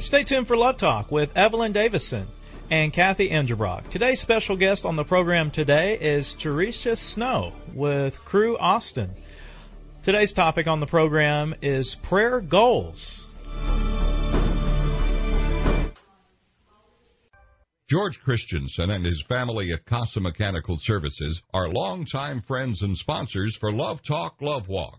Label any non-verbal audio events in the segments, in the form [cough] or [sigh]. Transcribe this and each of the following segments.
Stay tuned for Love Talk with Evelyn Davison and Kathy Engerbrock. Today's special guest on the program today is Theresa Snow with Cru Austin. Today's topic on the program is prayer goals. George Christensen and his family at Casa Mechanical Services are longtime friends and sponsors for Love Talk, Love Walk.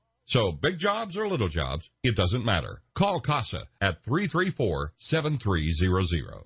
So, big jobs or little jobs, it doesn't matter. Call CASA at 334 7300.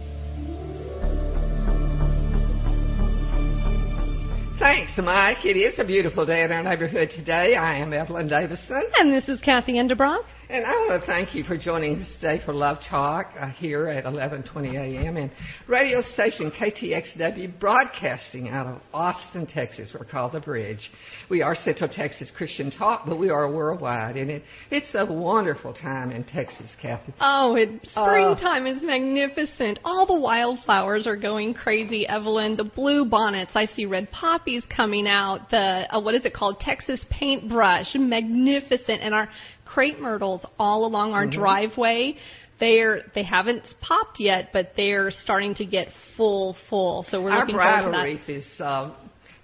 Thanks, Mike. It is a beautiful day in our neighborhood today. I am Evelyn Davison. And this is Kathy Enderbrock. And I want to thank you for joining us today for Love Talk uh, here at 11:20 a.m. and radio station KTXW broadcasting out of Austin, Texas. We're called The Bridge. We are Central Texas Christian Talk, but we are worldwide, and it, it's a wonderful time in Texas, Kathy. Oh, it, springtime uh, is magnificent. All the wildflowers are going crazy, Evelyn. The blue bonnets, I see red poppies coming out. The uh, what is it called? Texas paintbrush, magnificent, and our crepe myrtles all along our mm-hmm. driveway. They're they haven't popped yet, but they're starting to get full, full. So we're our looking forward to that. Wreath is uh,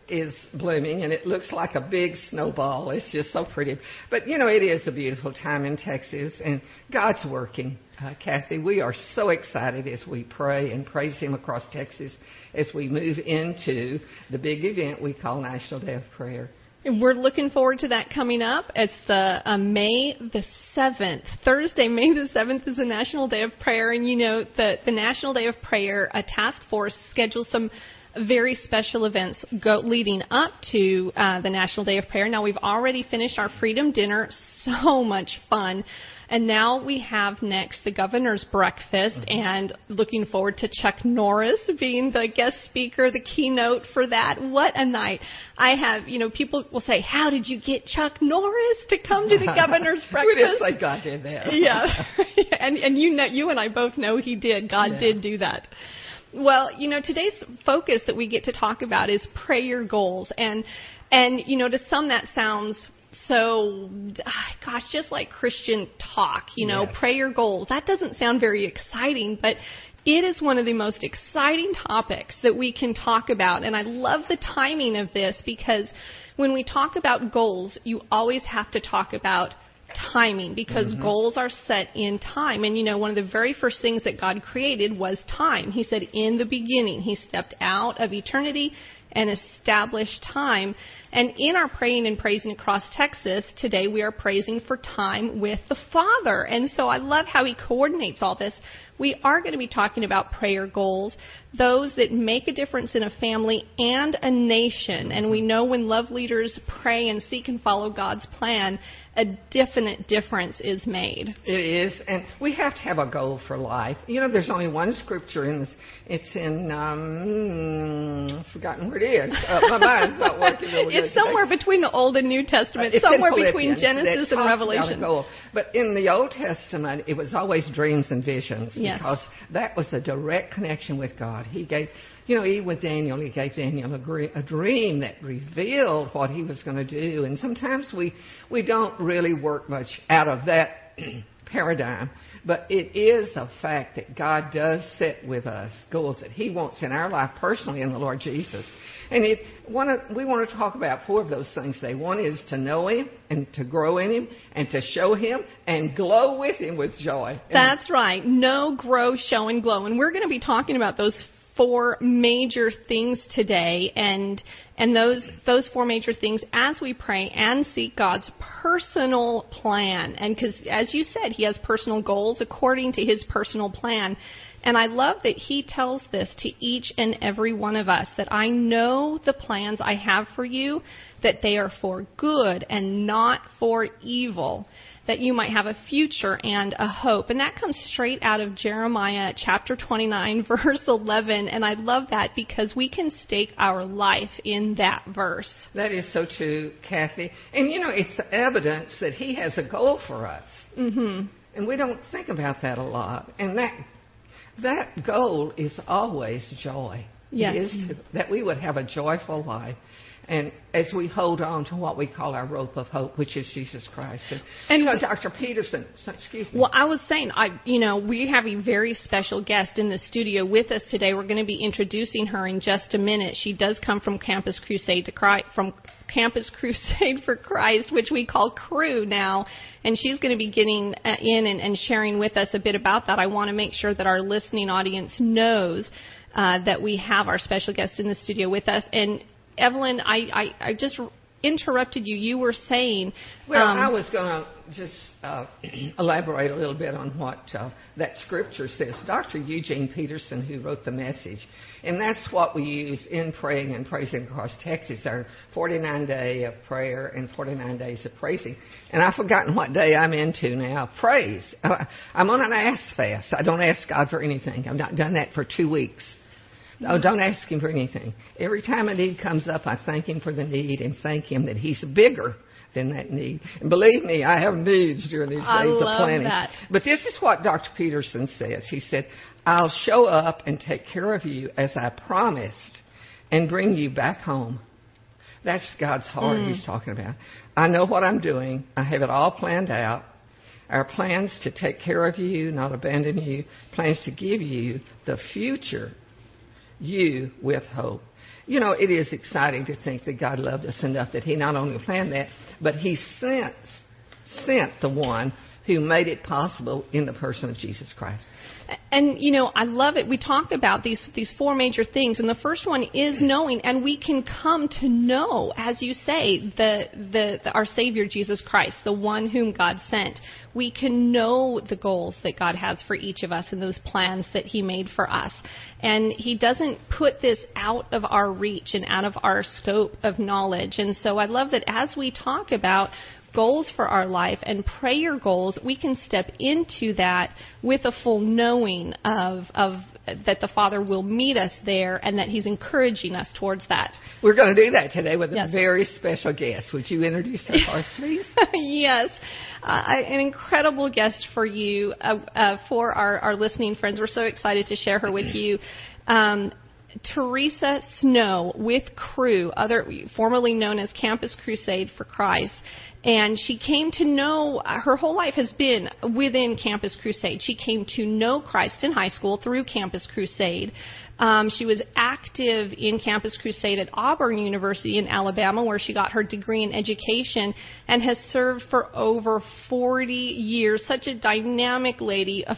is blooming, and it looks like a big snowball. It's just so pretty. But you know, it is a beautiful time in Texas, and God's working. Uh, Kathy, we are so excited as we pray and praise Him across Texas as we move into the big event we call National Day of Prayer. We're looking forward to that coming up. It's the uh, May the 7th. Thursday, May the 7th is the National Day of Prayer. And you know that the National Day of Prayer, a task force schedules some very special events go, leading up to uh, the National Day of Prayer. Now, we've already finished our Freedom Dinner. So much fun. And now we have next the governor's breakfast mm-hmm. and looking forward to Chuck Norris being the guest speaker, the keynote for that. What a night. I have, you know, people will say, how did you get Chuck Norris to come to the governor's [laughs] breakfast? didn't say God did that. [laughs] yeah. [laughs] and, and you know, you and I both know he did. God yeah. did do that. Well, you know, today's focus that we get to talk about is prayer goals. And, and, you know, to some that sounds so gosh just like christian talk you know yes. prayer goals that doesn't sound very exciting but it is one of the most exciting topics that we can talk about and i love the timing of this because when we talk about goals you always have to talk about timing because mm-hmm. goals are set in time. And you know, one of the very first things that God created was time. He said, in the beginning, He stepped out of eternity and established time. And in our praying and praising across Texas, today we are praising for time with the Father. And so I love how he coordinates all this. We are going to be talking about prayer goals, those that make a difference in a family and a nation. And we know when love leaders pray and seek and follow God's plan, a definite difference is made. It is, and we have to have a goal for life. You know, there's only one scripture in this. It's in, um, forgotten where it is. Uh, my mind's not working It's somewhere today. between the Old and New Testament, uh, somewhere between Genesis and Revelation. But in the Old Testament, it was always dreams and visions yes. because that was a direct connection with God. He gave you know, even with Daniel, he gave Daniel a, a dream that revealed what he was going to do. And sometimes we, we don't really work much out of that [clears throat] paradigm. But it is a fact that God does set with us goals that He wants in our life personally in the Lord Jesus. And it, one of, we want to talk about four of those things today. One is to know Him and to grow in Him and to show Him and glow with Him with joy. That's right. Know, grow, show, and glow. And we're going to be talking about those four major things today and and those those four major things as we pray and seek God's personal plan. And cuz as you said he has personal goals according to his personal plan. And I love that he tells this to each and every one of us that I know the plans I have for you that they are for good and not for evil that you might have a future and a hope. And that comes straight out of Jeremiah chapter 29, [laughs] verse 11. And I love that because we can stake our life in that verse. That is so true, Kathy. And you know, it's evidence that He has a goal for us. Mm-hmm. And we don't think about that a lot. And that that goal is always joy. Yes. Is that we would have a joyful life and as we hold on to what we call our rope of hope, which is Jesus Christ. And, and you know, Dr. Peterson, excuse me. Well, I was saying, I, you know, we have a very special guest in the studio with us today. We're going to be introducing her in just a minute. She does come from Campus Crusade to Christ, from Campus Crusade for Christ, which we call Cru now, and she's going to be getting uh, in and, and sharing with us a bit about that. I want to make sure that our listening audience knows. Uh, that we have our special guest in the studio with us. And Evelyn, I, I, I just interrupted you. You were saying. Well, um, I was going to just uh, [clears throat] elaborate a little bit on what uh, that scripture says. Dr. Eugene Peterson, who wrote the message, and that's what we use in praying and praising across Texas, our 49 day of prayer and 49 days of praising. And I've forgotten what day I'm into now. Praise. [laughs] I'm on an ask fast. I don't ask God for anything. I've not done that for two weeks. Oh, don't ask him for anything. Every time a need comes up, I thank him for the need and thank him that he's bigger than that need. And believe me, I have needs during these days I of planning. That. But this is what Dr. Peterson says. He said, I'll show up and take care of you as I promised and bring you back home. That's God's heart mm. he's talking about. I know what I'm doing. I have it all planned out. Our plans to take care of you, not abandon you, plans to give you the future you with hope. You know, it is exciting to think that God loved us enough that He not only planned that, but He sent sent the one who made it possible in the person of Jesus Christ. And you know, I love it. We talked about these these four major things, and the first one is knowing, and we can come to know, as you say, the the, the our Savior Jesus Christ, the one whom God sent. We can know the goals that God has for each of us and those plans that He made for us. And He doesn't put this out of our reach and out of our scope of knowledge. And so I love that as we talk about goals for our life and prayer goals, we can step into that with a full knowing of, of that the Father will meet us there and that He's encouraging us towards that. We're going to do that today with yes. a very special guest. Would you introduce her [laughs] for us, please? yes. Uh, an incredible guest for you, uh, uh, for our, our listening friends. We're so excited to share her with you. Um, Theresa Snow with Cru, other formerly known as Campus Crusade for Christ, and she came to know, her whole life has been within Campus Crusade. She came to know Christ in high school through Campus Crusade. Um, she was active in Campus Crusade at Auburn University in Alabama, where she got her degree in education and has served for over 40 years. Such a dynamic lady, a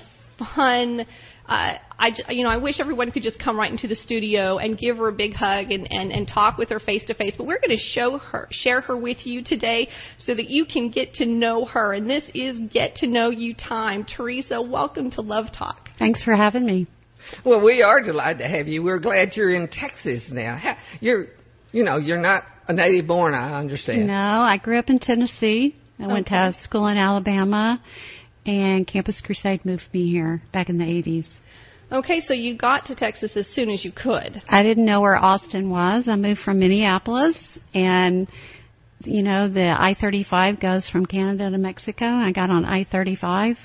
fun. Uh, I, you know, I wish everyone could just come right into the studio and give her a big hug and, and, and talk with her face to face. But we're going to show her, share her with you today so that you can get to know her. And this is get to know you time. Theresa, welcome to Love Talk. Thanks for having me. Well, we are delighted to have you. We're glad you're in Texas now. You're, you know, you're not a native born, I understand. No, I grew up in Tennessee. I okay. went to school in Alabama, and Campus Crusade moved me here back in the 80s. Okay, so you got to Texas as soon as you could. I didn't know where Austin was. I moved from Minneapolis, and you know the I-35 goes from Canada to Mexico. I got on I-35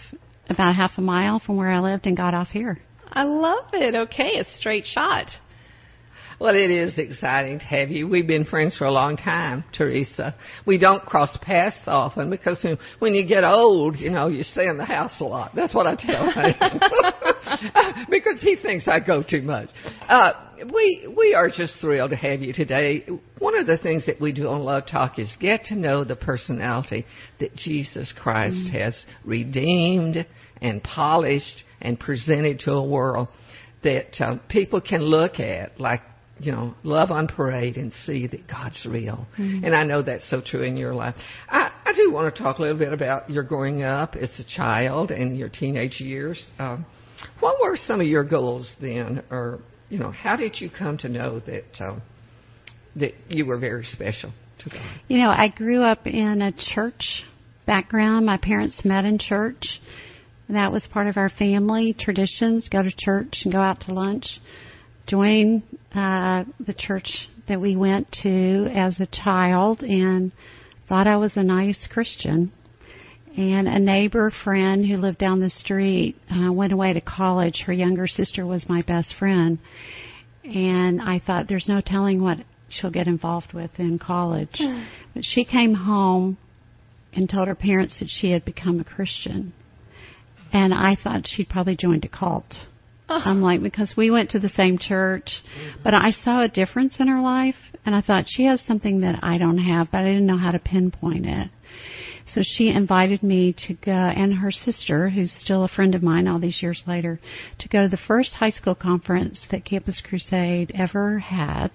about half a mile from where I lived and got off here. I love it. Okay, a straight shot. Well, it is exciting to have you. We've been friends for a long time, Theresa. We don't cross paths often because when you get old, you know, you stay in the house a lot. That's what I tell him. [laughs] because he thinks I go too much. Uh, we we are just thrilled to have you today. One of the things that we do on Love Talk is get to know the personality that Jesus Christ mm. has redeemed and polished and presented to a world that uh, people can look at, like you know, love on parade and see that God's real. Mm-hmm. And I know that's so true in your life. I, I do want to talk a little bit about your growing up as a child and your teenage years. Um, what were some of your goals then, or you know, how did you come to know that um, that you were very special to God? You know, I grew up in a church background. My parents met in church. That was part of our family traditions: go to church and go out to lunch joined uh, the church that we went to as a child and thought I was a nice Christian. And a neighbor friend who lived down the street uh, went away to college. Her younger sister was my best friend. And I thought, there's no telling what she'll get involved with in college. but she came home and told her parents that she had become a Christian. And I thought she'd probably joined a cult. I'm like, because we went to the same church, mm-hmm. but I saw a difference in her life, and I thought she has something that I don't have, but I didn't know how to pinpoint it. So she invited me to go, and her sister, who's still a friend of mine all these years later, to go to the first high school conference that Campus Crusade ever had.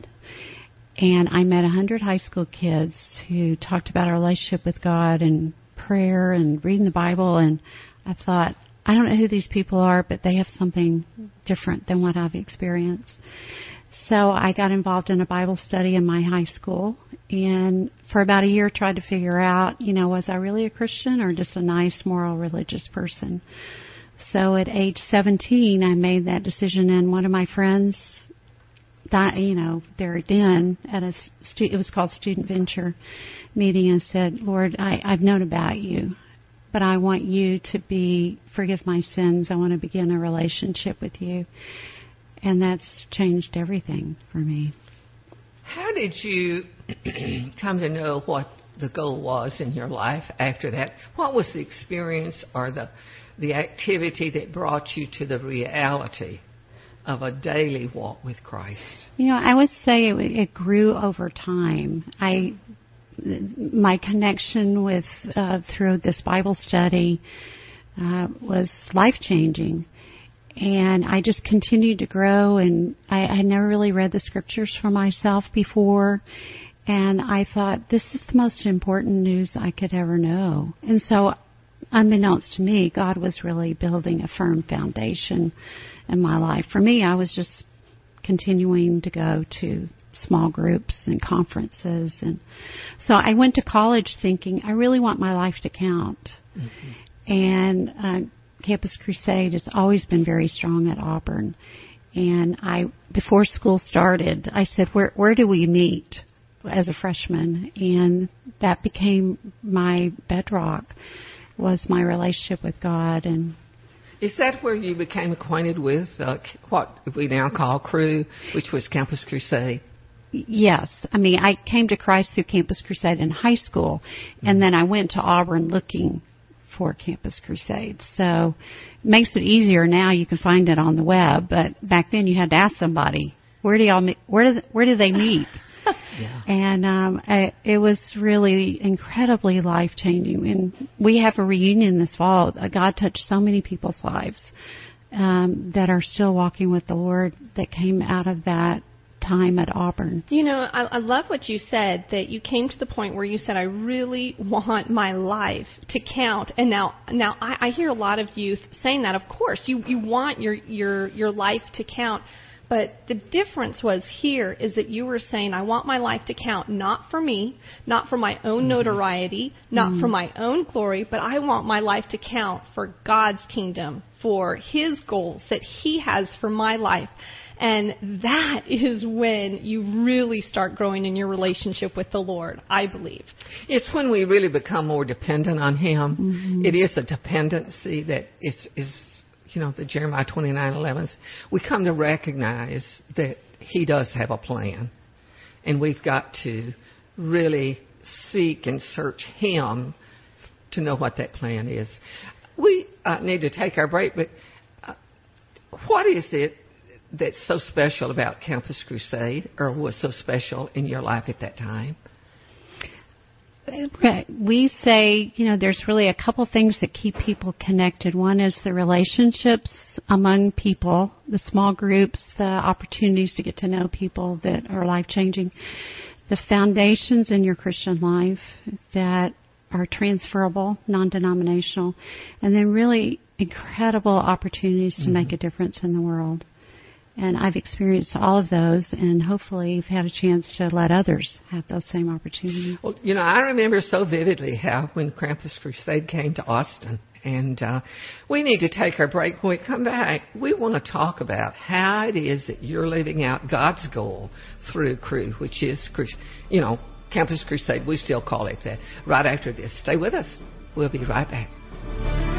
And I met a hundred high school kids who talked about our relationship with God and prayer and reading the Bible, and I thought, I don't know who these people are, but they have something different than what I've experienced. So I got involved in a Bible study in my high school and for about a year tried to figure out, you know, was I really a Christian or just a nice moral religious person? So at age 17 I made that decision and one of my friends that you know, there then at a stu- it was called Student Venture meeting and said, "Lord, I, I've known about you but I want you to be forgive my sins. I want to begin a relationship with you. And that's changed everything for me. How did you [clears throat] come to know what the goal was in your life after that? What was the experience or the the activity that brought you to the reality of a daily walk with Christ? You know, I would say it, it grew over time. I my connection with uh, through this Bible study uh, was life changing, and I just continued to grow. And I, I never really read the scriptures for myself before, and I thought this is the most important news I could ever know. And so, unbeknownst to me, God was really building a firm foundation in my life. For me, I was just continuing to go to small groups and conferences and so I went to college thinking I really want my life to count. Mm-hmm. And uh, Campus Crusade has always been very strong at Auburn. And I before school started, I said, "Where where do we meet?" as a freshman and that became my bedrock was my relationship with God and is that where you became acquainted with uh, what we now call Cru, which was Campus Crusade? Yes. I mean, I came to Christ through Campus Crusade in high school, and then I went to Auburn looking for Campus Crusade. So it makes it easier now. You can find it on the web, but back then you had to ask somebody, where do y'all meet? Where do where do they meet? [laughs] yeah. And um, I, it was really incredibly life changing. And we have a reunion this fall. God touched so many people's lives um, that are still walking with the Lord that came out of that time at Auburn. You know, I, I love what you said that you came to the point where you said, "I really want my life to count." And now, now I, I hear a lot of youth saying that. Of course, you you want your your your life to count. But the difference was here is that you were saying, I want my life to count not for me, not for my own mm-hmm. notoriety, not mm-hmm. for my own glory, but I want my life to count for God's kingdom, for His goals that He has for my life. And that [laughs] is when you really start growing in your relationship with the Lord, I believe. It's when we really become more dependent on Him. Mm-hmm. It is a dependency that is, is you know, the Jeremiah 29:11. We come to recognize that He does have a plan, and we've got to really seek and search Him to know what that plan is. We uh, need to take our break, but uh, what is it that's so special about Campus Crusade, or was so special in your life at that time? We say, you know, there's really a couple things that keep people connected. One is the relationships among people, the small groups, the opportunities to get to know people that are life changing, the foundations in your Christian life that are transferable, non denominational, and then really incredible opportunities to mm-hmm. make a difference in the world. And I've experienced all of those, and hopefully, you've had a chance to let others have those same opportunities. Well, you know, I remember so vividly how when Campus Crusade came to Austin, and uh, we need to take our break. When we come back, we want to talk about how it is that you're living out God's goal through Cru, which is, you know, Campus Crusade. We still call it that. Right after this, stay with us. We'll be right back.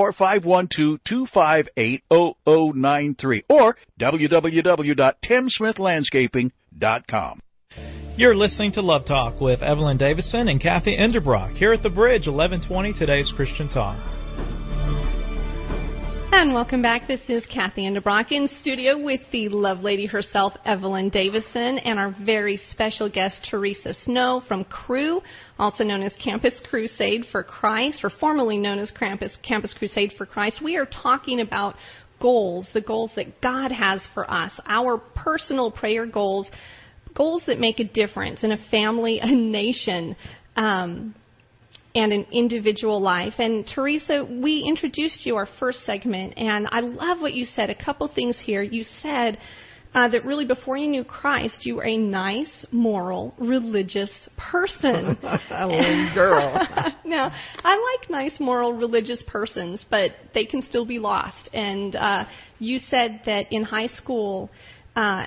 or 512-258-0093 or www.timsmithlandscaping.com. You're listening to Love Talk with Evelyn Davison and Kathy Enderbrock here at the Bridge, 1120 Today's Christian Talk. And welcome back. This is Kathy Enderbrock in studio with the love lady herself, Evelyn Davison, and our very special guest, Theresa Snow from Cru, also known as Campus Crusade for Christ, or formerly known as Campus, Campus Crusade for Christ. We are talking about goals, the goals that God has for us, our personal prayer goals, goals that make a difference in a family, a nation. Um, and an individual life. And Theresa, we introduced you our first segment, and I love what you said. A couple things here. You said uh, that really before you knew Christ, you were a nice, moral, religious person. [laughs] A little girl. [laughs] now, I like nice, moral, religious persons, but they can still be lost. And uh, you said that in high school, uh,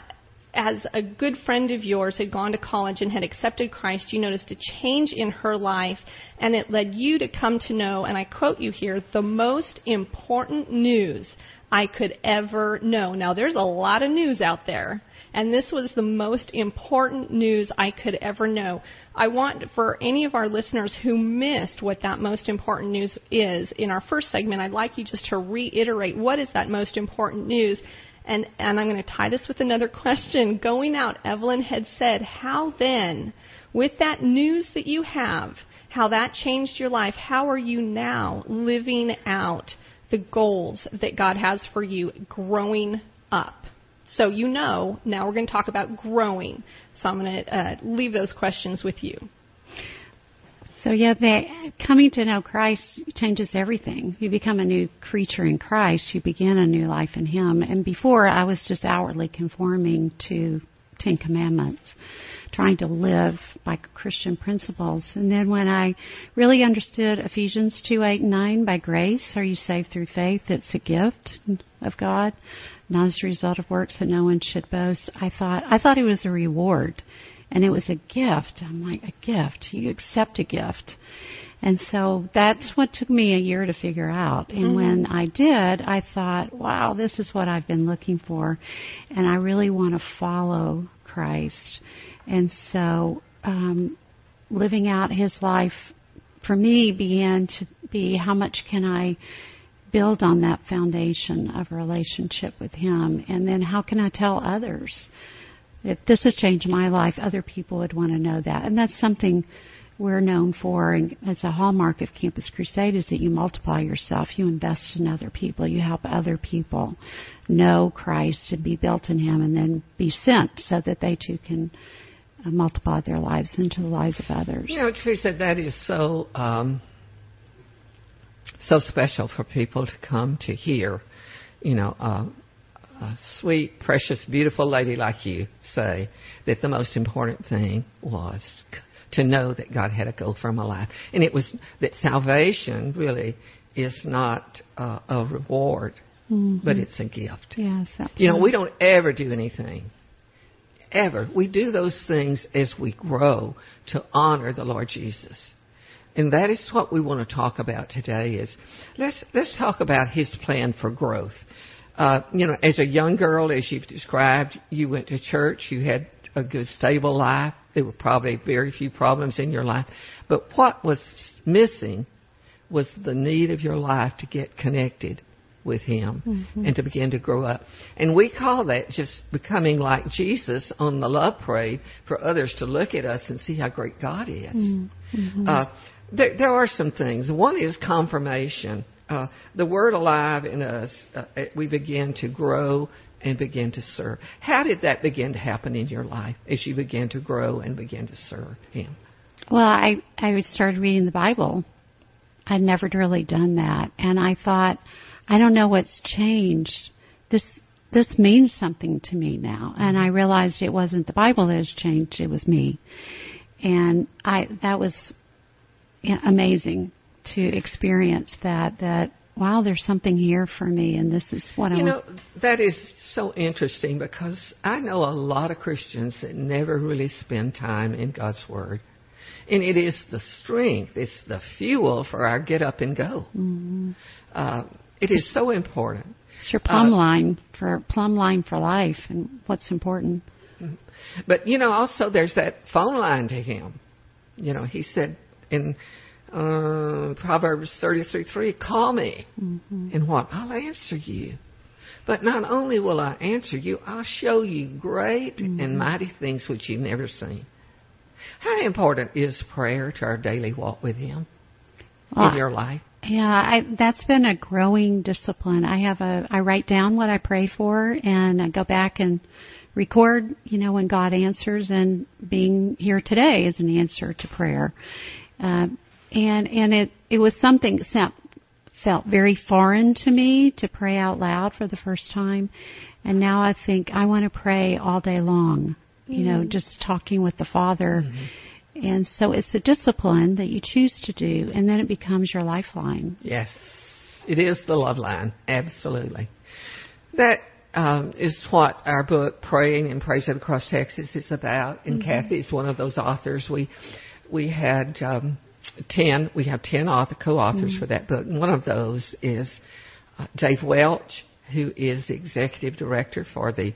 as a good friend of yours had gone to college and had accepted Christ, you noticed a change in her life, and it led you to come to know, and I quote you here, the most important news I could ever know. Now, there's a lot of news out there, and this was the most important news I could ever know. I want for any of our listeners who missed what that most important news is in our first segment, I'd like you just to reiterate what is that most important news. And, and I'm going to tie this with another question. Going out, Evelyn had said, How then, with that news that you have, how that changed your life, how are you now living out the goals that God has for you growing up? So you know, now we're going to talk about growing. So I'm going to uh, leave those questions with you. So yeah, the, coming to know Christ changes everything. You become a new creature in Christ. You begin a new life in Him. And before, I was just outwardly conforming to Ten Commandments, trying to live by Christian principles. And then when I really understood Ephesians 2, 8, and 9, by grace are you saved through faith. It's a gift of God, not as a result of works that no one should boast. I thought, I thought it was a reward and it was a gift. I'm like, a gift. You accept a gift. And so that's what took me a year to figure out. And mm-hmm. when I did, I thought, wow, this is what I've been looking for. And I really want to follow Christ. And so, um, living out his life for me began to be how much can I build on that foundation of a relationship with him? And then how can I tell others? If this has changed my life, other people would want to know that. And that's something we're known for and as a hallmark of Campus Crusade is that you multiply yourself, you invest in other people, you help other people know Christ and be built in Him and then be sent so that they too can uh, multiply their lives into the lives of others. You know, Theresa, that is so um, so special for people to come to hear. You know, uh, a sweet, precious, beautiful lady like you say that the most important thing was to know that God had a goal for my life. And it was that salvation really is not uh, a reward, mm-hmm. but it's a gift. Yes, absolutely. You know, we don't ever do anything. Ever. We do those things as we grow to honor the Lord Jesus. And that is what we want to talk about today is let's let's talk about his plan for growth. Uh, you know, as a young girl, as you've described, you went to church, you had a good, stable life. There were probably very few problems in your life. But what was missing was the need of your life to get connected with Him mm-hmm. and to begin to grow up. And we call that just becoming like Jesus on the love parade for others to look at us and see how great God is. Mm-hmm. Uh, there, there are some things. One is confirmation uh, the word alive in us, uh, we begin to grow and begin to serve. How did that begin to happen in your life as you began to grow and begin to serve Him? Well, I I started reading the Bible. I'd never really done that, and I thought, I don't know what's changed. This this means something to me now, and I realized it wasn't the Bible that has changed; it was me, and I that was amazing to experience that that wow there's something here for me and this is what I You know that is so interesting because I know a lot of Christians that never really spend time in God's word. And it is the strength, it's the fuel for our get up and go. Mm-hmm. Uh, it is so important. It's your plumb uh, line for plumb line for life and what's important. Mm-hmm. But you know, also there's that phone line to him. You know, he said in uh, Proverbs 33 3, call me. Mm-hmm. And what? I'll answer you. But not only will I answer you, I'll show you great mm-hmm. and mighty things which you've never seen. How important is prayer to our daily walk with Him well, in your life? Yeah, I, that's been a growing discipline. I have a, I write down what I pray for, and I go back and record, you know, when God answers, and being here today is an answer to prayer. Uh, and and it it was something that felt very foreign to me to pray out loud for the first time. And now I think I want to pray all day long, you know, just talking with the Father. And so it's the discipline that you choose to do, and then it becomes your lifeline. Yes, it is the love line. Absolutely. That um, is what our book, Praying and Praise Across Texas, is about. And Kathy is one of those authors. We we had um, ten. We have ten author co-authors for that book, and one of those is uh, Dave Welch, who is the executive director for the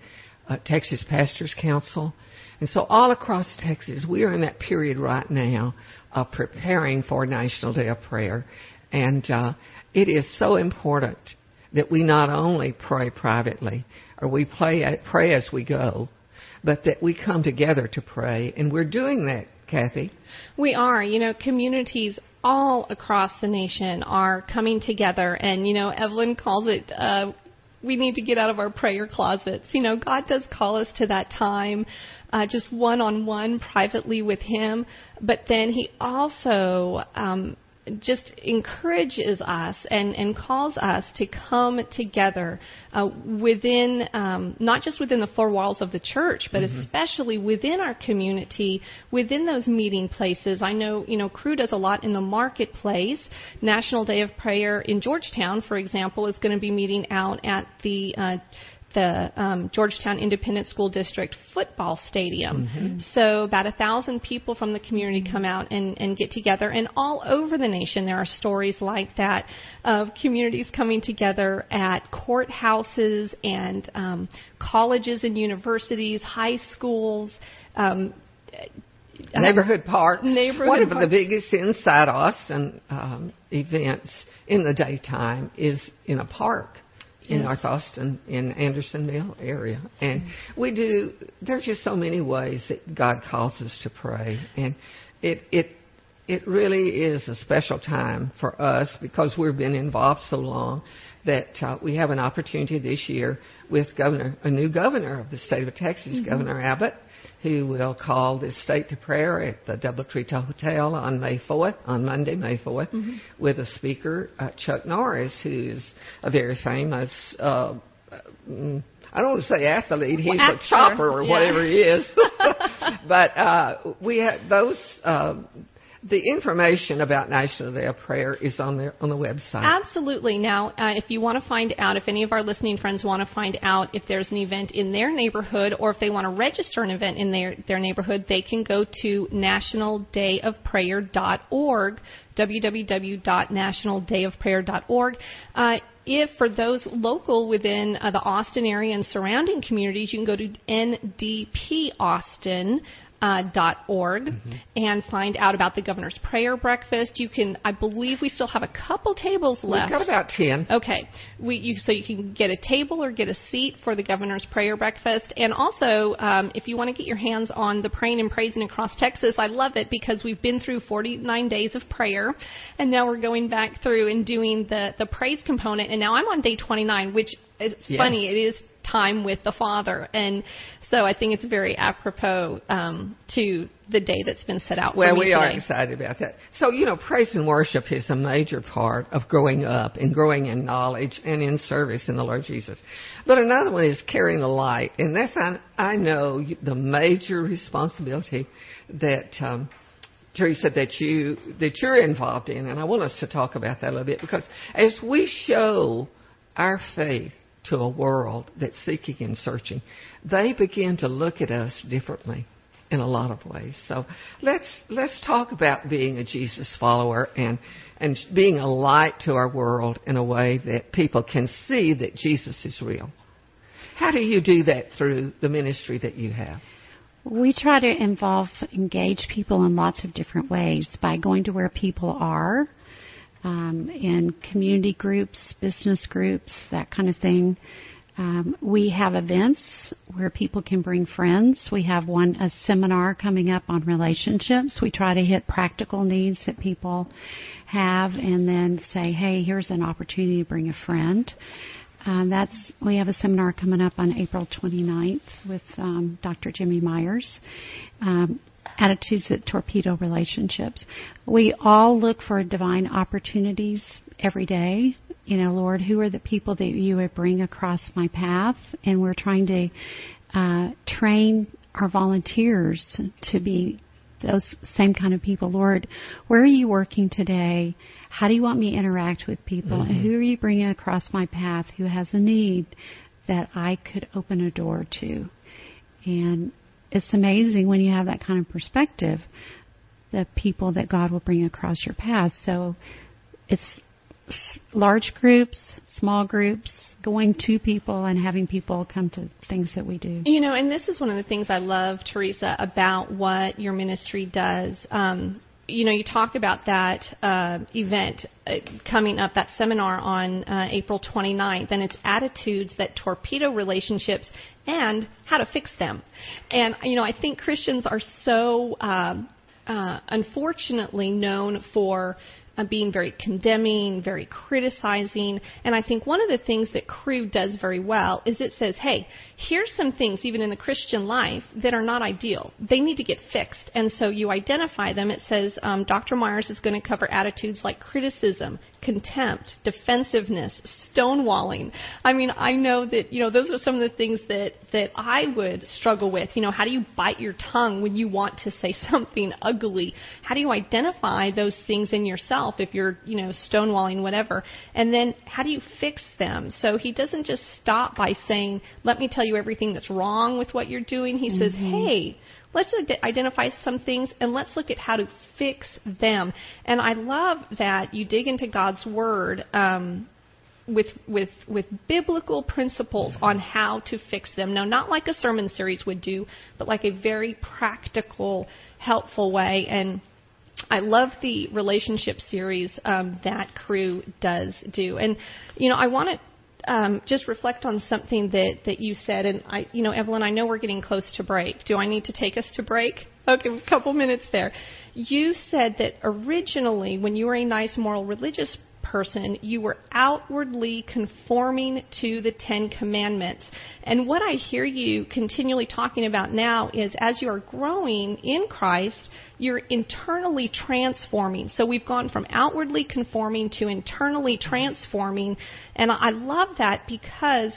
uh, Texas Pastors Council. And so all across Texas, we are in that period right now of preparing for National Day of Prayer. And uh, it is so important that we not only pray privately or we pray, pray as we go, but that we come together to pray. And we're doing that, Kathy. We are. You know, communities all across the nation are coming together, and you know, Evelyn calls it. Uh, we need to get out of our prayer closets. You know, God does call us to that time, uh, just one on one privately with Him, but then He also um, just encourages us and, and calls us to come together uh, within, um, not just within the four walls of the church, but especially within our community, within those meeting places. I know, you know, Cru does a lot in the marketplace. National Day of Prayer in Georgetown, for example, is going to be meeting out at the uh, the um, Georgetown Independent School District football stadium. So about a thousand people from the community come out and, and get together, and all over the nation there are stories like that of communities coming together at courthouses and um, colleges and universities, high schools. Um, Neighborhood parks. Neighborhood One of parks. the biggest inside Austin um, events in the daytime is in a park in. North Austin, in Anderson Mill area, and we do. There's just so many ways that God calls us to pray, and it it it really is a special time for us because we've been involved so long that uh, we have an opportunity this year with governor, a new governor of the state of Texas, Governor Abbott, who will call the state to prayer at the Doubletree Hotel on May 4th, on Monday, May 4th, with a speaker, uh, Chuck Norris, who's a very famous. Uh, mm, I don't want to say athlete. He's Actor, a chopper or yeah. whatever he is. [laughs] [laughs] but uh, we have those. Uh, the information about National Day of Prayer is on the on the website. Absolutely. Now, uh, if you want to find out, if any of our listening friends want to find out if there's an event in their neighborhood or if they want to register an event in their, their neighborhood, they can go to nationaldayofprayer.org, www.nationaldayofprayer.org. Uh, if for those local within uh, the Austin area and surrounding communities, you can go to ndpaustin uh, dot org Mm-hmm. and find out about the governor's prayer breakfast. You can, I believe, we still have a couple tables left. We've got about ten. Okay, we you, so you can get a table or get a seat for the governor's prayer breakfast, and also um, if you want to get your hands on the praying and praising across Texas, I love it because we've been through 49 days of prayer, and now we're going back through and doing the the praise component, and now I'm on day 29, which is Yeah. funny. It is time with the Father, and so I think it's very apropos um, to the day that's been set out Well, we are excited about that. So, you know, praise and worship is a major part of growing up and growing in knowledge and in service in the Lord Jesus. But another one is carrying the light, and that's I, I know the major responsibility that um, Theresa that you that you're involved in, and I want us to talk about that a little bit because as we show our faith to a world that's seeking and searching, they begin to look at us differently in a lot of ways. So let's let's talk about being a Jesus follower and and being a light to our world in a way that people can see that Jesus is real. How do you do that through the ministry that you have? We try to involve, engage people in lots of different ways by going to where people are, um, in community groups, business groups, that kind of thing. Um, we have events where people can bring friends. We have one a seminar coming up on relationships. We try to hit practical needs that people have, and then say, "Hey, here's an opportunity to bring a friend." Um, that's we have a seminar coming up on April 29th with um, Dr. Jimmy Myers. Um, attitudes that torpedo relationships. We all look for divine opportunities every day. You know, Lord, who are the people that you would bring across my path? And we're trying to uh, train our volunteers to be those same kind of people. Lord, where are you working today? How do you want me to interact with people? Mm-hmm. And who are you bringing across my path who has a need that I could open a door to? And it's amazing when you have that kind of perspective, the people that God will bring across your path. So it's large groups, small groups, going to people and having people come to things that we do. You know, and this is one of the things I love, Theresa, about what your ministry does. Um, you know, you talk about that uh, event uh, coming up, that seminar on uh, April 29th, and it's attitudes that torpedo relationships and how to fix them. And, you know, I think Christians are so um, uh, unfortunately known for uh, being very condemning, very criticizing. And I think one of the things that Cru does very well is it says, hey, here's some things, even in the Christian life, that are not ideal. They need to get fixed. And so you identify them. It says um, Dr. Myers is going to cover attitudes like criticism, contempt, defensiveness, stonewalling. I mean, I know that, you know, those are some of the things that, that I would struggle with. You know, how do you bite your tongue when you want to say [laughs] something ugly? How do you identify those things in yourself if you're, you know, stonewalling, whatever? And then how do you fix them? So he doesn't just stop by saying, let me tell you everything that's wrong with what you're doing. He mm-hmm. says, hey, let's identify some things and let's look at how to fix them. And I love that you dig into God's Word. Um, with with with biblical principles on how to fix them. Now, not like a sermon series would do, but like a very practical, helpful way. And I love the relationship series um, that Cru does do. And you know, I want to um, just reflect on something that, that you said. And I, you know, Evelyn, I know we're getting close to break. Do I need to take us to break? Okay, a couple minutes there. You said that originally, when you were a nice moral religious person, you were outwardly conforming to the Ten Commandments. And what I hear you continually talking about now is as you are growing in Christ, you're internally transforming. So we've gone from outwardly conforming to internally transforming. And I love that because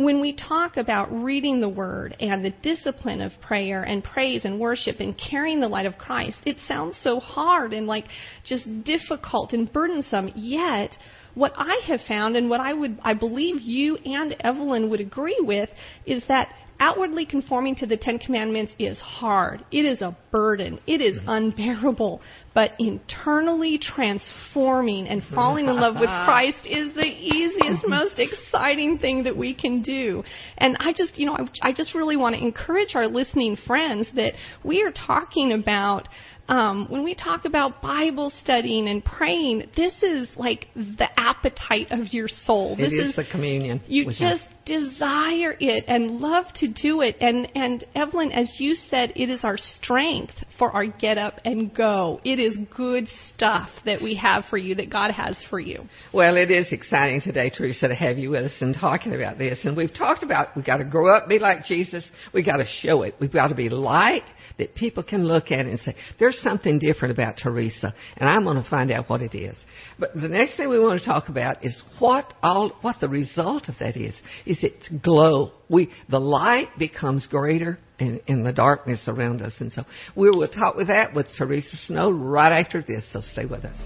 when we talk about reading the Word and the discipline of prayer and praise and worship and carrying the light of Christ, it sounds so hard and like just difficult and burdensome. Yet, what I have found and what I would, I believe you and Evelyn would agree with is that outwardly conforming to the Ten Commandments is hard. It is a burden. It is mm-hmm. unbearable. But internally transforming and falling in love with [laughs] Christ is the easiest, most exciting thing that we can do. And I just, you know, I, I just really want to encourage our listening friends that we are talking about um, when we talk about Bible studying and praying, this is like the appetite of your soul. This it is, is the communion. You just desire it and love to do it. And and Evelyn, as you said, it is our strength for our get up and go. It is good stuff that we have for you, that God has for you. Well, it is exciting today, Theresa, to have you with us and talking about this. And we've talked about we've got to grow up, be like Jesus. We've got to show it. We've got to be light that people can look at and say, there's something different about Theresa, and I'm going to find out what it is. But the next thing we want to talk about is what all what the result of that is. Is it glow? We the light becomes greater in, in the darkness around us, and so we will talk with that with Theresa Snow right after this. So stay with us.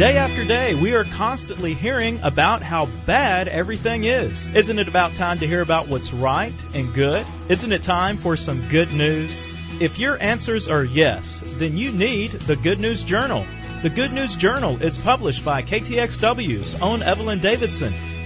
Day after day, we are constantly hearing about how bad everything is. Isn't it about time to hear about what's right and good? Isn't it time for some good news? If your answers are yes, then you need the Good News Journal. The Good News Journal is published by KTXW's own Evelyn Davidson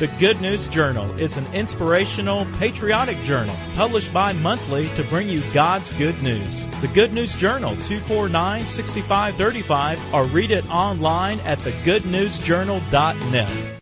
The Good News Journal is an inspirational, patriotic journal published bi monthly to bring you God's good news. The Good News Journal, 249 6535, or read it online at thegoodnewsjournal.net.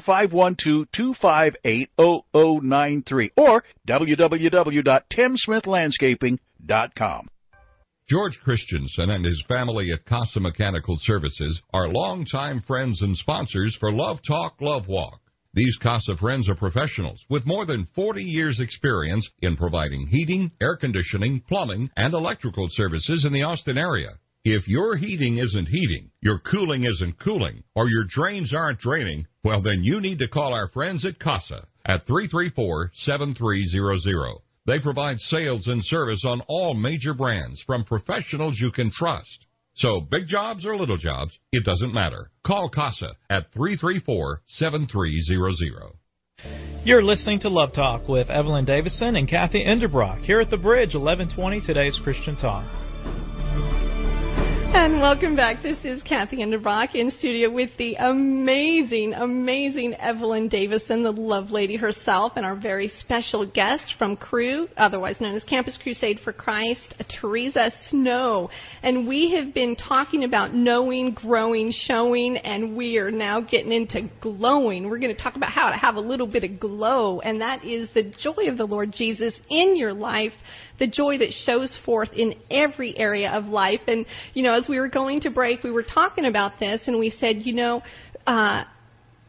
512-258-0093 or www.timsmithlandscaping.com. George Christensen and his family at Casa Mechanical Services are longtime friends and sponsors for Love Talk, Love Walk. These Casa friends are professionals with more than 40 years experience in providing heating, air conditioning, plumbing, and electrical services in the Austin area. If your heating isn't heating, your cooling isn't cooling, or your drains aren't draining, well then you need to call our friends at Casa at 334-7300. They provide sales and service on all major brands from professionals you can trust. So big jobs or little jobs, it doesn't matter. Call Casa at 334-7300. You're listening to Love Talk with Evelyn Davison and Kathy Enderbrock here at the Bridge, 1120 Today's Christian Talk. And welcome back. This is Kathy Enderbrock in studio with the amazing, amazing Evelyn Davison, the love lady herself, and our very special guest from Cru, otherwise known as Campus Crusade for Christ, Theresa Snow. And we have been talking about knowing, growing, showing, and we are now getting into glowing. We're going to talk about how to have a little bit of glow, and that is the joy of the Lord Jesus in your life the joy that shows forth in every area of life. And, you know, as we were going to break, we were talking about this and we said, you know, uh,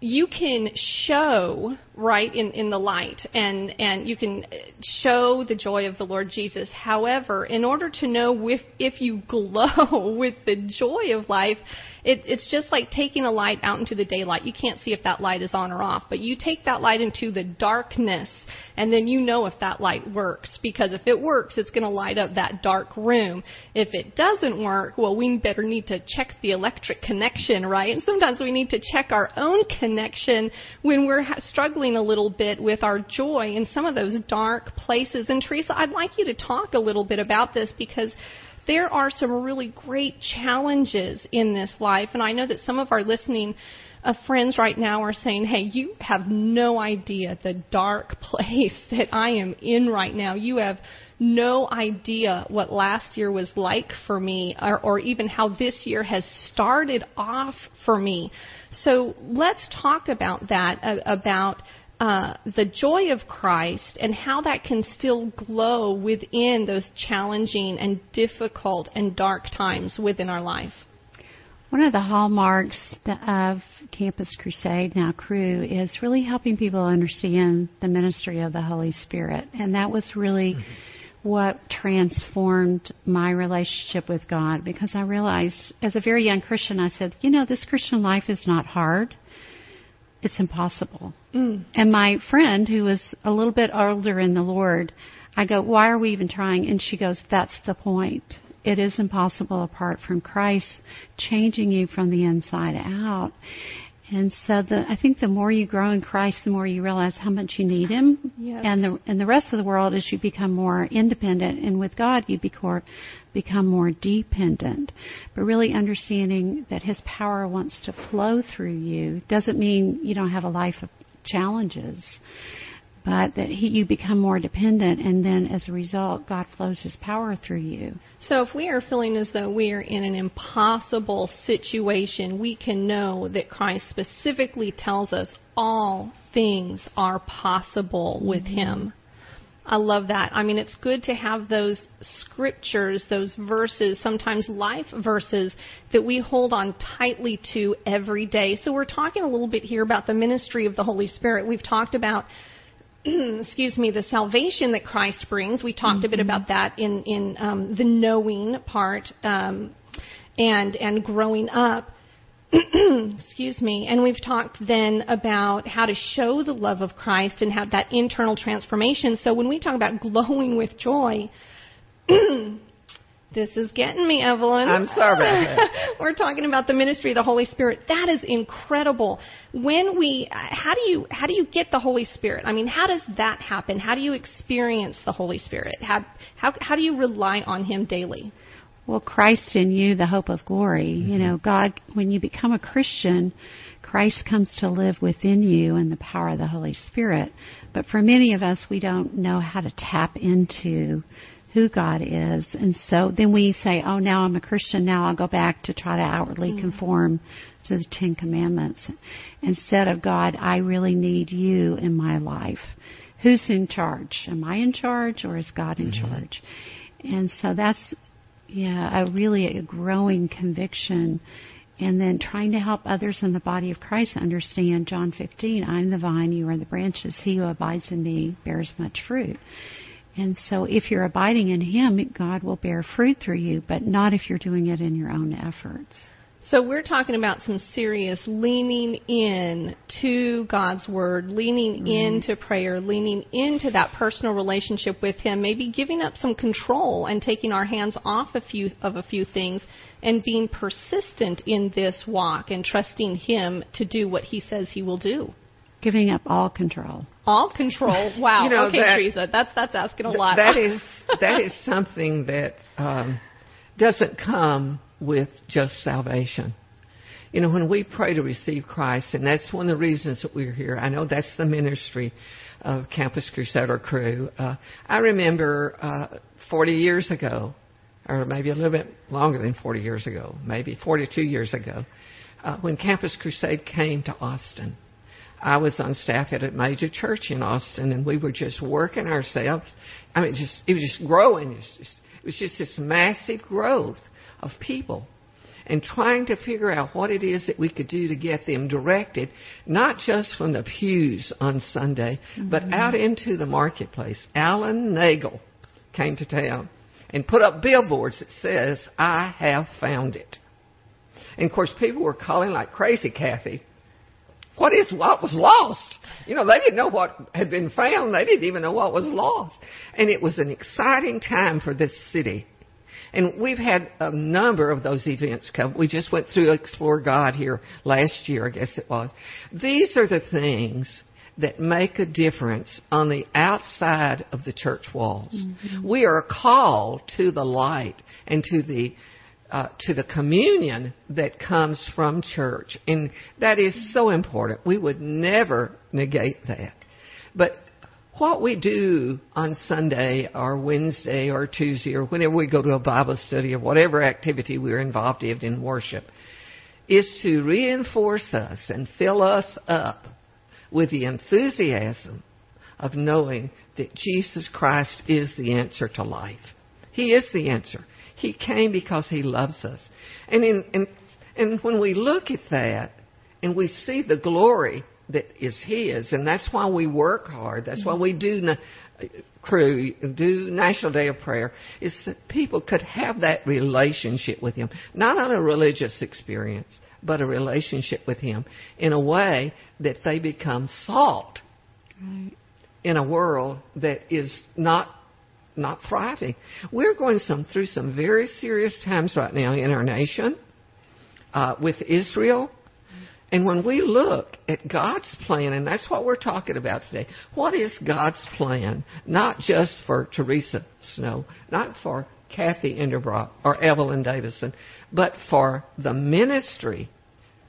you can show right in, in the light and, and you can show the joy of the Lord Jesus. However, in order to know if, if you glow [laughs] with the joy of life, it, it's just like taking a light out into the daylight. You can't see if that light is on or off, but you take that light into the darkness and then you know if that light works because if it works, it's going to light up that dark room. If it doesn't work, well, we better need to check the electric connection, right? And sometimes we need to check our own connection when we're struggling a little bit with our joy in some of those dark places. And Theresa, I'd like you to talk a little bit about this because there are some really great challenges in this life, and I know that some of our listening of friends right now are saying, hey, you have no idea the dark [laughs] place that I am in right now. You have no idea what last year was like for me or, or even how this year has started off for me. So let's talk about that, uh, about uh, the joy of Christ and how that can still glow within those challenging and difficult and dark times within our life. One of the hallmarks of Campus Crusade, now Cru, is really helping people understand the ministry of the Holy Spirit. And that was really mm-hmm. what transformed my relationship with God because I realized as a very young Christian, I said, you know, this Christian life is not hard. It's impossible. Mm. And my friend, who was a little bit older in the Lord, I go, why are we even trying? And she goes, that's the point it is impossible apart from Christ changing you from the inside out. And so the, I think the more you grow in Christ, the more you realize how much you need Him. Yes. And the and the rest of the world, as you become more independent, and with God, you become become more dependent. But really understanding that His power wants to flow through you doesn't mean you don't have a life of challenges but that he, you become more dependent, and then as a result, God flows His power through you. So, if we are feeling as though we are in an impossible situation, we can know that Christ specifically tells us all things are possible with mm-hmm. Him. I love that. I mean, it's good to have those scriptures, those verses, sometimes life verses that we hold on tightly to every day. So we're talking a little bit here about the ministry of the Holy Spirit. We've talked about [clears throat] excuse me, the salvation that Christ brings. We talked mm-hmm. a bit mm-hmm. about that in in um, the knowing part um, and and growing up. [clears throat] excuse me, and we've talked then about how to show the love of Christ and have that internal transformation. So when we talk about glowing with joy, [clears throat] this is getting me, Evelyn. I'm sorry. [laughs] We're talking about the ministry of the Holy Spirit. That is incredible. When we, how do you, how do you get the Holy Spirit? I mean, how does that happen? How do you experience the Holy Spirit? How, how, how do you rely on Him daily? Well, Christ in you, the hope of glory. Mm-hmm. You know, God, when you become a Christian, Christ comes to live within you in the power of the Holy Spirit. But for many of us, we don't know how to tap into who God is. And so then we say, oh, now I'm a Christian. Now I'll go back to try to outwardly mm-hmm. conform to the Ten Commandments. Instead of God, I really need you in my life. Who's in charge? Am I in charge or is God in mm-hmm. charge? And so that's yeah, a really a growing conviction and then trying to help others in the body of Christ understand John 15, I'm the vine, you are the branches. He who abides in me bears much fruit. And so if you're abiding in him, God will bear fruit through you, but not if you're doing it in your own efforts. So we're talking about some serious leaning in to God's word, leaning mm-hmm. into prayer, leaning into that personal relationship with him, maybe giving up some control and taking our hands off a few of a few things and being persistent in this walk and trusting him to do what he says he will do. Giving up all control. All control. [laughs] Wow. you know, okay, that, Theresa, that's that's asking a lot. That is [laughs] that is something that um, doesn't come with just salvation. You know, when we pray to receive Christ, and that's one of the reasons that we're here. I know that's the ministry of Campus Crusader Cru. Uh, I remember uh, 40 years ago, or maybe a little bit longer than 40 years ago, maybe 42 years ago, uh, when Campus Crusade came to Austin. I was on staff at a major church in Austin, and we were just working ourselves. I mean, just it was just growing. It was just, it was just this massive growth of people and trying to figure out what it is that we could do to get them directed, not just from the pews on Sunday, mm-hmm. but out into the marketplace. Alan Nagel came to town and put up billboards that says, I have found it. And of course, people were calling like crazy, Kathy. What is what was lost? You know, they didn't know what had been found. They didn't even know what was lost. And it was an exciting time for this city. And we've had a number of those events come. We just went through Explore God here last year, I guess it was. These are the things that make a difference on the outside of the church walls. Mm-hmm. We are called to the light and to the uh, to the communion that comes from church, and that is so important. We would never negate that. But what we do on Sunday or Wednesday or Tuesday or whenever we go to a Bible study or whatever activity we're involved in in worship is to reinforce us and fill us up with the enthusiasm of knowing that Jesus Christ is the answer to life. He is the answer. He came because he loves us. And in, and when we look at that and we see the glory that is His, and that's why we work hard. That's why we do na- crew do National Day of Prayer. Is that people could have that relationship with Him, not on a religious experience, but a relationship with Him in a way that they become salt right. in a world that is not not thriving. We're going some through some very serious times right now in our nation. Uh, with Israel, and when we look at God's plan, and that's what we're talking about today, what is God's plan? Not just for Theresa Snow, not for Kathy Enderbrock or Evelyn Davison, but for the ministry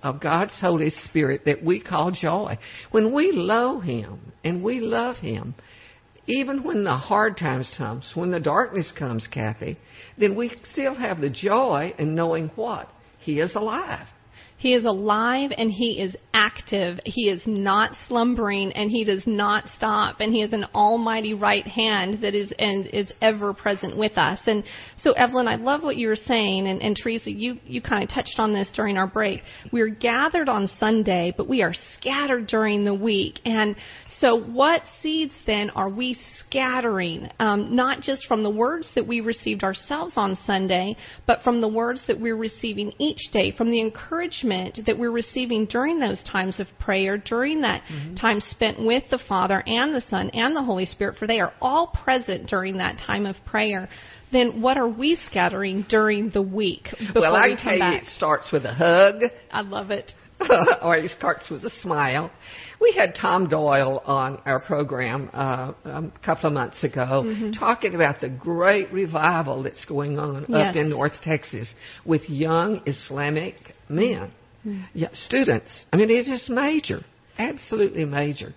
of God's Holy Spirit that we call joy. When we love Him and we love Him, even when the hard times comes, when the darkness comes, Kathy, then we still have the joy in knowing what? He is alive. He is alive and he is active. He is not slumbering and he does not stop and he has an almighty right hand that is and is ever present with us. And so Evelyn, I love what you were saying and, and Theresa, you, you kind of touched on this during our break. We're gathered on Sunday, but we are scattered during the week. And so what seeds then are we scattering, um, not just from the words that we received ourselves on Sunday, but from the words that we're receiving each day, from the encouragement encouragement that we're receiving during those times of prayer, during that mm-hmm. time spent with the Father and the Son and the Holy Spirit, for they are all present during that time of prayer, then what are we scattering during the week? Well, I we tell back? you, it starts with a hug. I love it. [laughs] or it starts with a smile. We had Tom Doyle on our program uh, a couple of months ago mm-hmm. talking about the great revival that's going on yes. up in North Texas with young Islamic men, mm-hmm. yeah, students. I mean, it is major, absolutely major.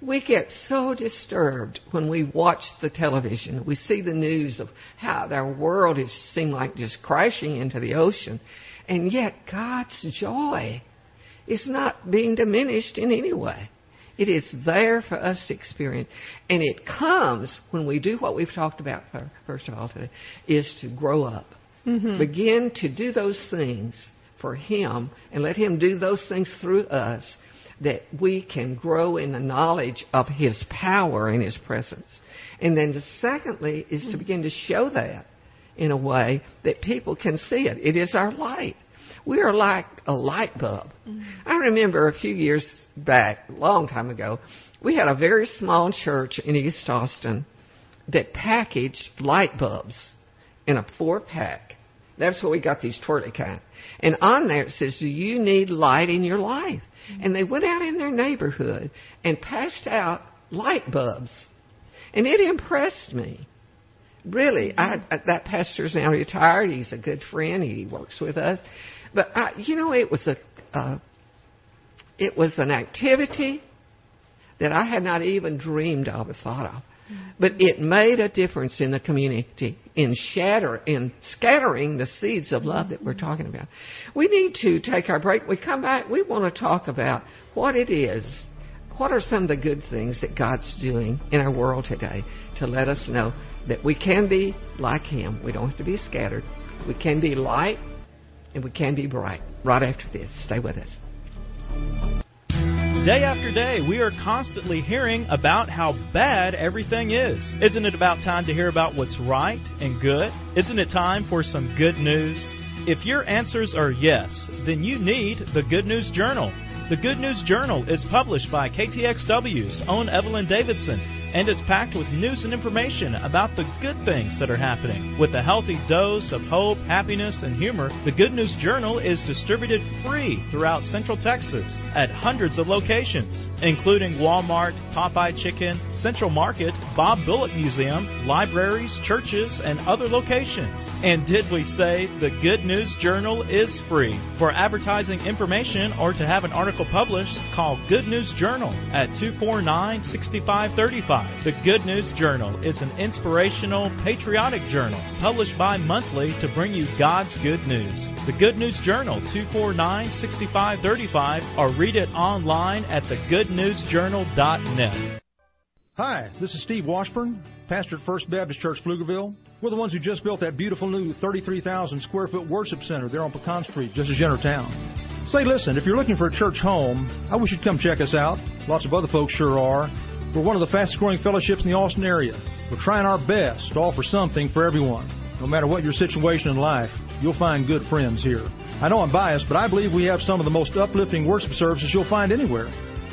We get so disturbed when we watch the television. We see the news of how our world is seem like just crashing into the ocean, and yet God's joy is not being diminished in any way. It is there for us to experience. And it comes when we do what we've talked about first of all today, is to grow up. Mm-hmm. Begin to do those things for Him and let Him do those things through us that we can grow in the knowledge of His power and His presence. And then the secondly is to begin to show that in a way that people can see it. It is our light. We are like a light bulb. Mm-hmm. I remember a few years back, a long time ago, we had a very small church in East Austin that packaged light bulbs in a four pack. That's what we got these twirly kind. And on there it says, Do you need light in your life? Mm-hmm. And they went out in their neighborhood and passed out light bulbs. And it impressed me. Really, mm-hmm. I, that pastor's now retired. He's a good friend. He works with us. But I, you know, it was a uh, it was an activity that I had not even dreamed of or thought of. But it made a difference in the community in shatter in scattering the seeds of love that we're talking about. We need to take our break. We come back. We want to talk about what it is. What are some of the good things that God's doing in our world today to let us know that we can be like Him? We don't have to be scattered. We can be light and we can be bright. Right after this, stay with us. Day after day, we are constantly hearing about how bad everything is. Isn't it about time to hear about what's right and good? Isn't it time for some good news? If your answers are yes, then you need the Good News Journal. The Good News Journal is published by KTXW's own Evelyn Davidson and is packed with news and information about the good things that are happening. With a healthy dose of hope, happiness, and humor, the Good News Journal is distributed free throughout Central Texas at hundreds of locations, including Walmart, Popeye Chicken, Central Market, Bob Bullock Museum, libraries, churches, and other locations. And did we say the Good News Journal is free? For advertising information or to have an article published, call Good News Journal at 249 6535. The Good News Journal is an inspirational, patriotic journal published bi monthly to bring you God's good news. The Good News Journal 249 6535 or read it online at thegoodnewsjournal.net. Hi, this is Steve Washburn, pastor at First Baptist Church, Pflugerville. We're the ones who just built that beautiful new 33,000 square foot worship center there on Pecan Street, just as you town. Say, listen, if you're looking for a church home, I wish you'd come check us out. Lots of other folks sure are. We're one of the fastest growing fellowships in the Austin area. We're trying our best to offer something for everyone. No matter what your situation in life, you'll find good friends here. I know I'm biased, but I believe we have some of the most uplifting worship services you'll find anywhere.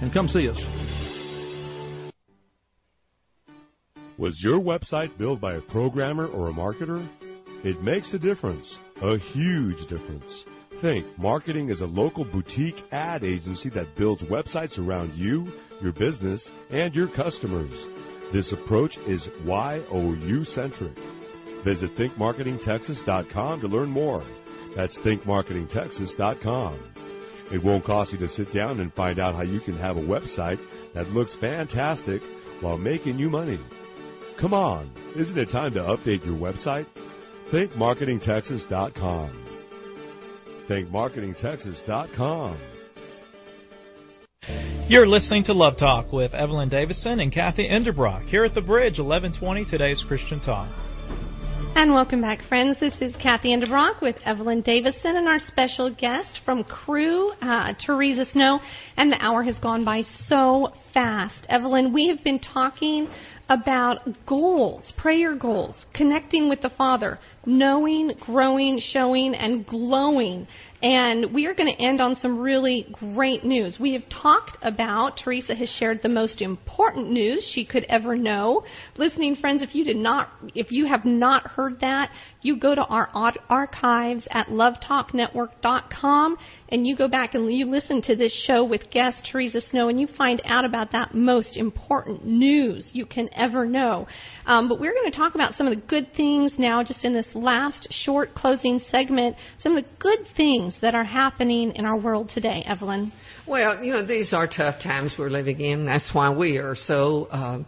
and come see us. Was your website built by a programmer or a marketer? It makes a difference, a huge difference. Think Marketing is a local boutique ad agency that builds websites around you, your business, and your customers. This approach is YOU centric. Visit thinkmarketingtexas.com to learn more. That's thinkmarketingtexas.com. It won't cost you to sit down and find out how you can have a website that looks fantastic while making you money. Come on, isn't it time to update your website? thinkmarketingtexas.com. thinkmarketingtexas.com. You're listening to Love Talk with Evelyn Davison and Kathy Enderbrock here at the Bridge, 1120 Today's Christian Talk. And welcome back, friends. This is Kathy Enderbrock with Evelyn Davison and our special guest from Cru, uh, Theresa Snow. And the hour has gone by so fast. Evelyn, we have been talking about goals, prayer goals, connecting with the Father, knowing, growing, showing, and glowing. And we are going to end on some really great news. We have talked about, Theresa has shared the most important news she could ever know. Listening friends, if you did not, if you have not heard that, you go to our archives at lovetalknetwork.com and you go back and you listen to this show with guest Theresa Snow and you find out about that most important news you can ever know. Um, but we're going to talk about some of the good things now, just in this last short closing segment, some of the good things that are happening in our world today. Evelyn? Well, you know, these are tough times we're living in. That's why we are so. Uh,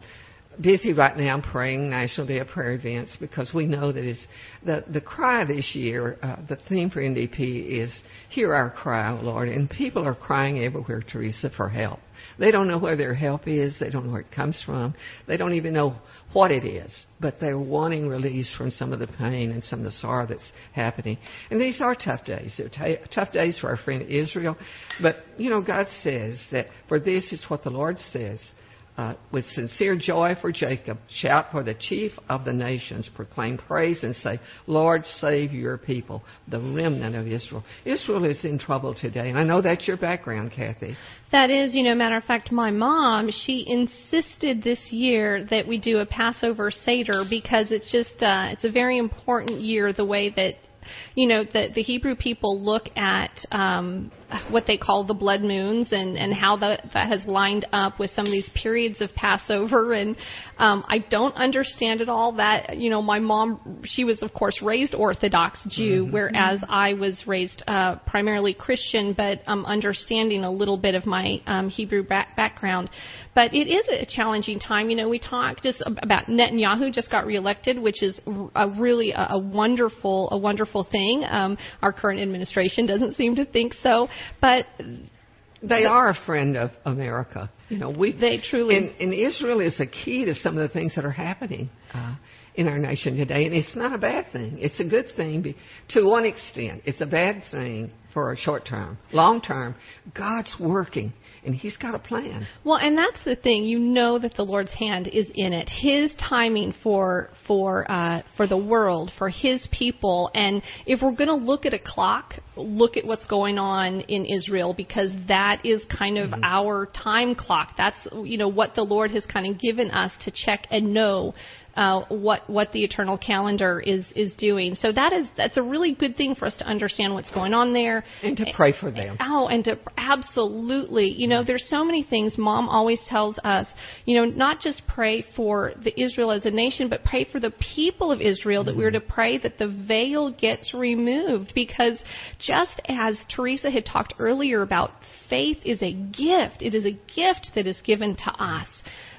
busy right now praying National Day of Prayer events because we know that it's the the cry this year. Uh, the theme for NDP is "Hear our cry, Lord," and people are crying everywhere, Theresa, for help. They don't know where their help is. They don't know where it comes from. They don't even know what it is. But they're wanting release from some of the pain and some of the sorrow that's happening. And these are tough days. They're t- tough days for our friend Israel. But, you know, God says that for this is what the Lord says uh, with sincere joy for Jacob, shout for the chief of the nations, proclaim praise and say, Lord, save your people, the remnant of Israel. Israel is in trouble today, and I know that's your background, Kathy. That is, you know, matter of fact, my mom, she insisted this year that we do a Passover Seder because it's just, uh, it's a very important year the way that you know that the Hebrew people look at um, what they call the blood moons and and how that that has lined up with some of these periods of Passover and um, I don't understand it all. That you know my mom she was of course raised Orthodox Jew, mm-hmm. whereas I was raised uh, primarily Christian, but um, understanding a little bit of my um, Hebrew back- background. But it is a challenging time. You know, we talked just about Netanyahu just got reelected, which is a really a, a wonderful a wonderful thing. Um, our current administration doesn't seem to think so, but they are a friend of America. You know, we they truly and, and Israel is a key to some of the things that are happening uh, in our nation today, and it's not a bad thing. It's a good thing to one extent. It's a bad thing for a short term. Long term, God's working and he's got a plan. Well, and that's the thing. You know that the Lord's hand is in it. His timing for for uh, for the world, for His people, and if we're going to look at a clock, look at what's going on in Israel because that is kind of mm-hmm. our time clock. That's you know what the Lord has kind of given us to check and know uh, what what the eternal calendar is is doing. So that is that's a really good thing for us to understand what's going on there and to pray for them. Oh, and to absolutely, you know, there's so many things. Mom always tells us, you know, not just pray for the Israel as a nation, but pray for the people of Israel. That we're to pray that the veil gets removed because just as Theresa had talked earlier about, faith is a gift. It is a gift that is given to us.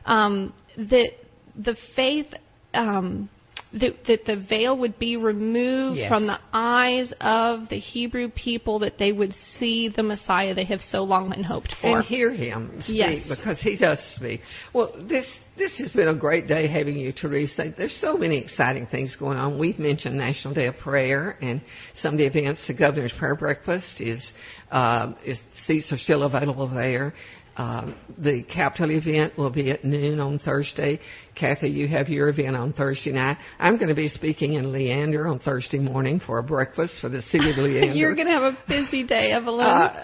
Um, that the faith um, that, that the veil would be removed yes. from the eyes of the Hebrew people, that they would see the Messiah they have so long been hoped for. And hear him speak, yes. because he does speak. Well, this this has been a great day having you, Theresa. There's so many exciting things going on. We've mentioned National Day of Prayer and some of the events. The Governor's Prayer Breakfast is, uh, is seats are still available there. Um, the Capitol event will be at noon on Thursday. Kathy, you have your event on Thursday night. I'm going to be speaking in Leander on Thursday morning for a breakfast for the city of [laughs] Leander. You're going to have a busy day, Evelyn. Uh,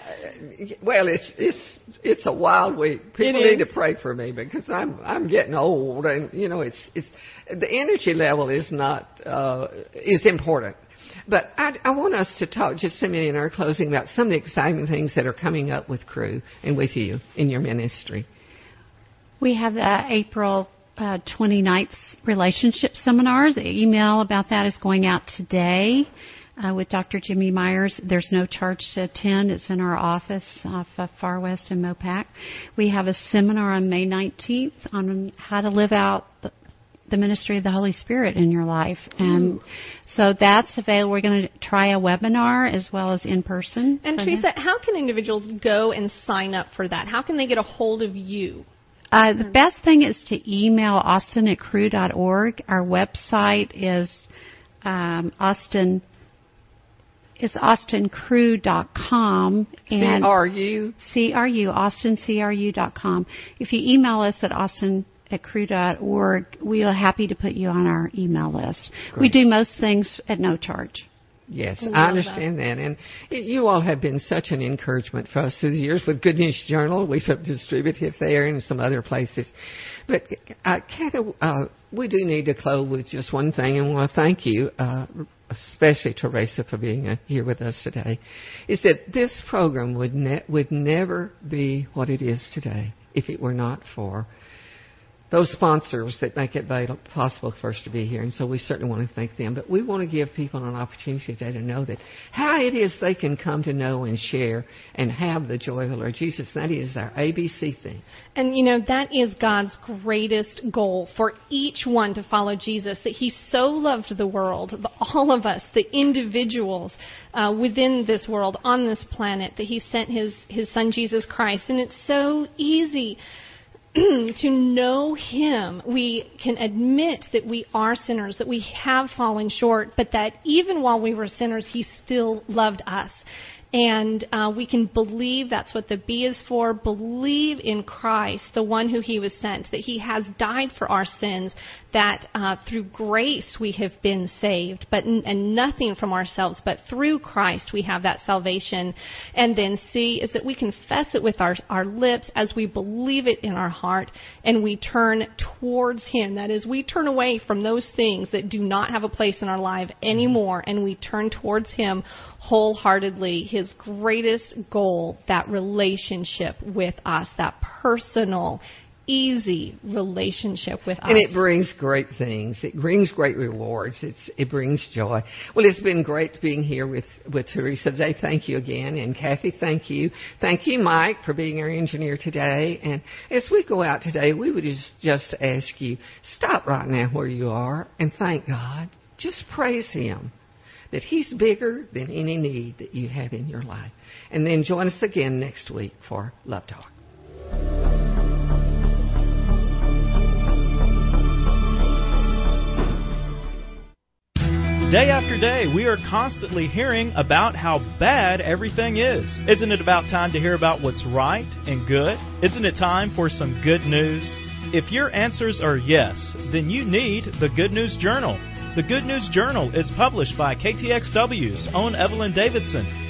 well, it's it's it's a wild week. People need to pray for me because I'm I'm getting old, and you know it's it's the energy level is not uh, is important. But I, I want us to talk just a minute in our closing about some of the exciting things that are coming up with Cru and with you in your ministry. We have the April uh, 29th relationship seminars. The email about that is going out today uh, with Dr. Jimmy Myers. There's no charge to attend. It's in our office off of Far West and Mopac. We have a seminar on May 19th on how to live out the ministry of the Holy Spirit in your life. And so that's available. We're going to try a webinar as well as in person. And Theresa, that. how can individuals go and sign up for that? How can they get a hold of you? Uh, the best thing is to email austin at cru.org. Our website is um, austin is austincru.com and CRU. CRU, austincru.com. If you email us at austin at cru.org, we are happy to put you on our email list. We do most things at no charge. Yes, I understand that. And you all have been such an encouragement for us through the years with Good News Journal. We've distributed it there and some other places. But, uh, Kathy, uh, we do need to close with just one thing, and I want to thank you, uh, especially Theresa, for being uh, here with us today. Is that this program would ne- would never be what it is today if it were not for those sponsors that make it possible for us to be here. And so we certainly want to thank them. But we want to give people an opportunity today to know that how it is they can come to know and share and have the joy of the Lord Jesus. That is our ABC thing. And you know, that is God's greatest goal for each one to follow Jesus, that He so loved the world, all of us, the individuals uh, within this world, on this planet, that He sent His, His Son Jesus Christ. And it's so easy [clears throat] to know Him, we can admit that we are sinners, that we have fallen short, but that even while we were sinners, He still loved us. And uh, we can believe that's what the B is for. Believe in Christ, the one who He was sent, that He has died for our sins, that uh, through grace we have been saved, but and nothing from ourselves, but through Christ we have that salvation. And then C is that we confess it with our, our lips as we believe it in our heart, and we turn towards Him. That is, we turn away from those things that do not have a place in our life anymore, and we turn towards Him wholeheartedly. His greatest goal, that relationship with us, that personal, easy relationship with us. And it brings great things. It brings great rewards. It's, it brings joy. Well, it's been great being here with, with Theresa today. Thank you again. And Kathy, thank you. Thank you, Mike, for being our engineer today. And as we go out today, we would just, just ask you, stop right now where you are and thank God. Just praise Him that He's bigger than any need that you have in your life. And then join us again next week for Love Talk. Day after day, we are constantly hearing about how bad everything is. Isn't it about time to hear about what's right and good? Isn't it time for some good news? If your answers are yes, then you need the Good News Journal. The Good News Journal is published by KTXW's own Evelyn Davidson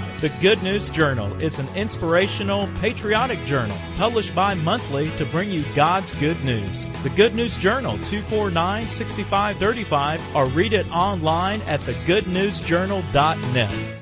The Good News Journal is an inspirational, patriotic journal published bi monthly to bring you God's good news. The Good News Journal 249 6535 or read it online at thegoodnewsjournal.net.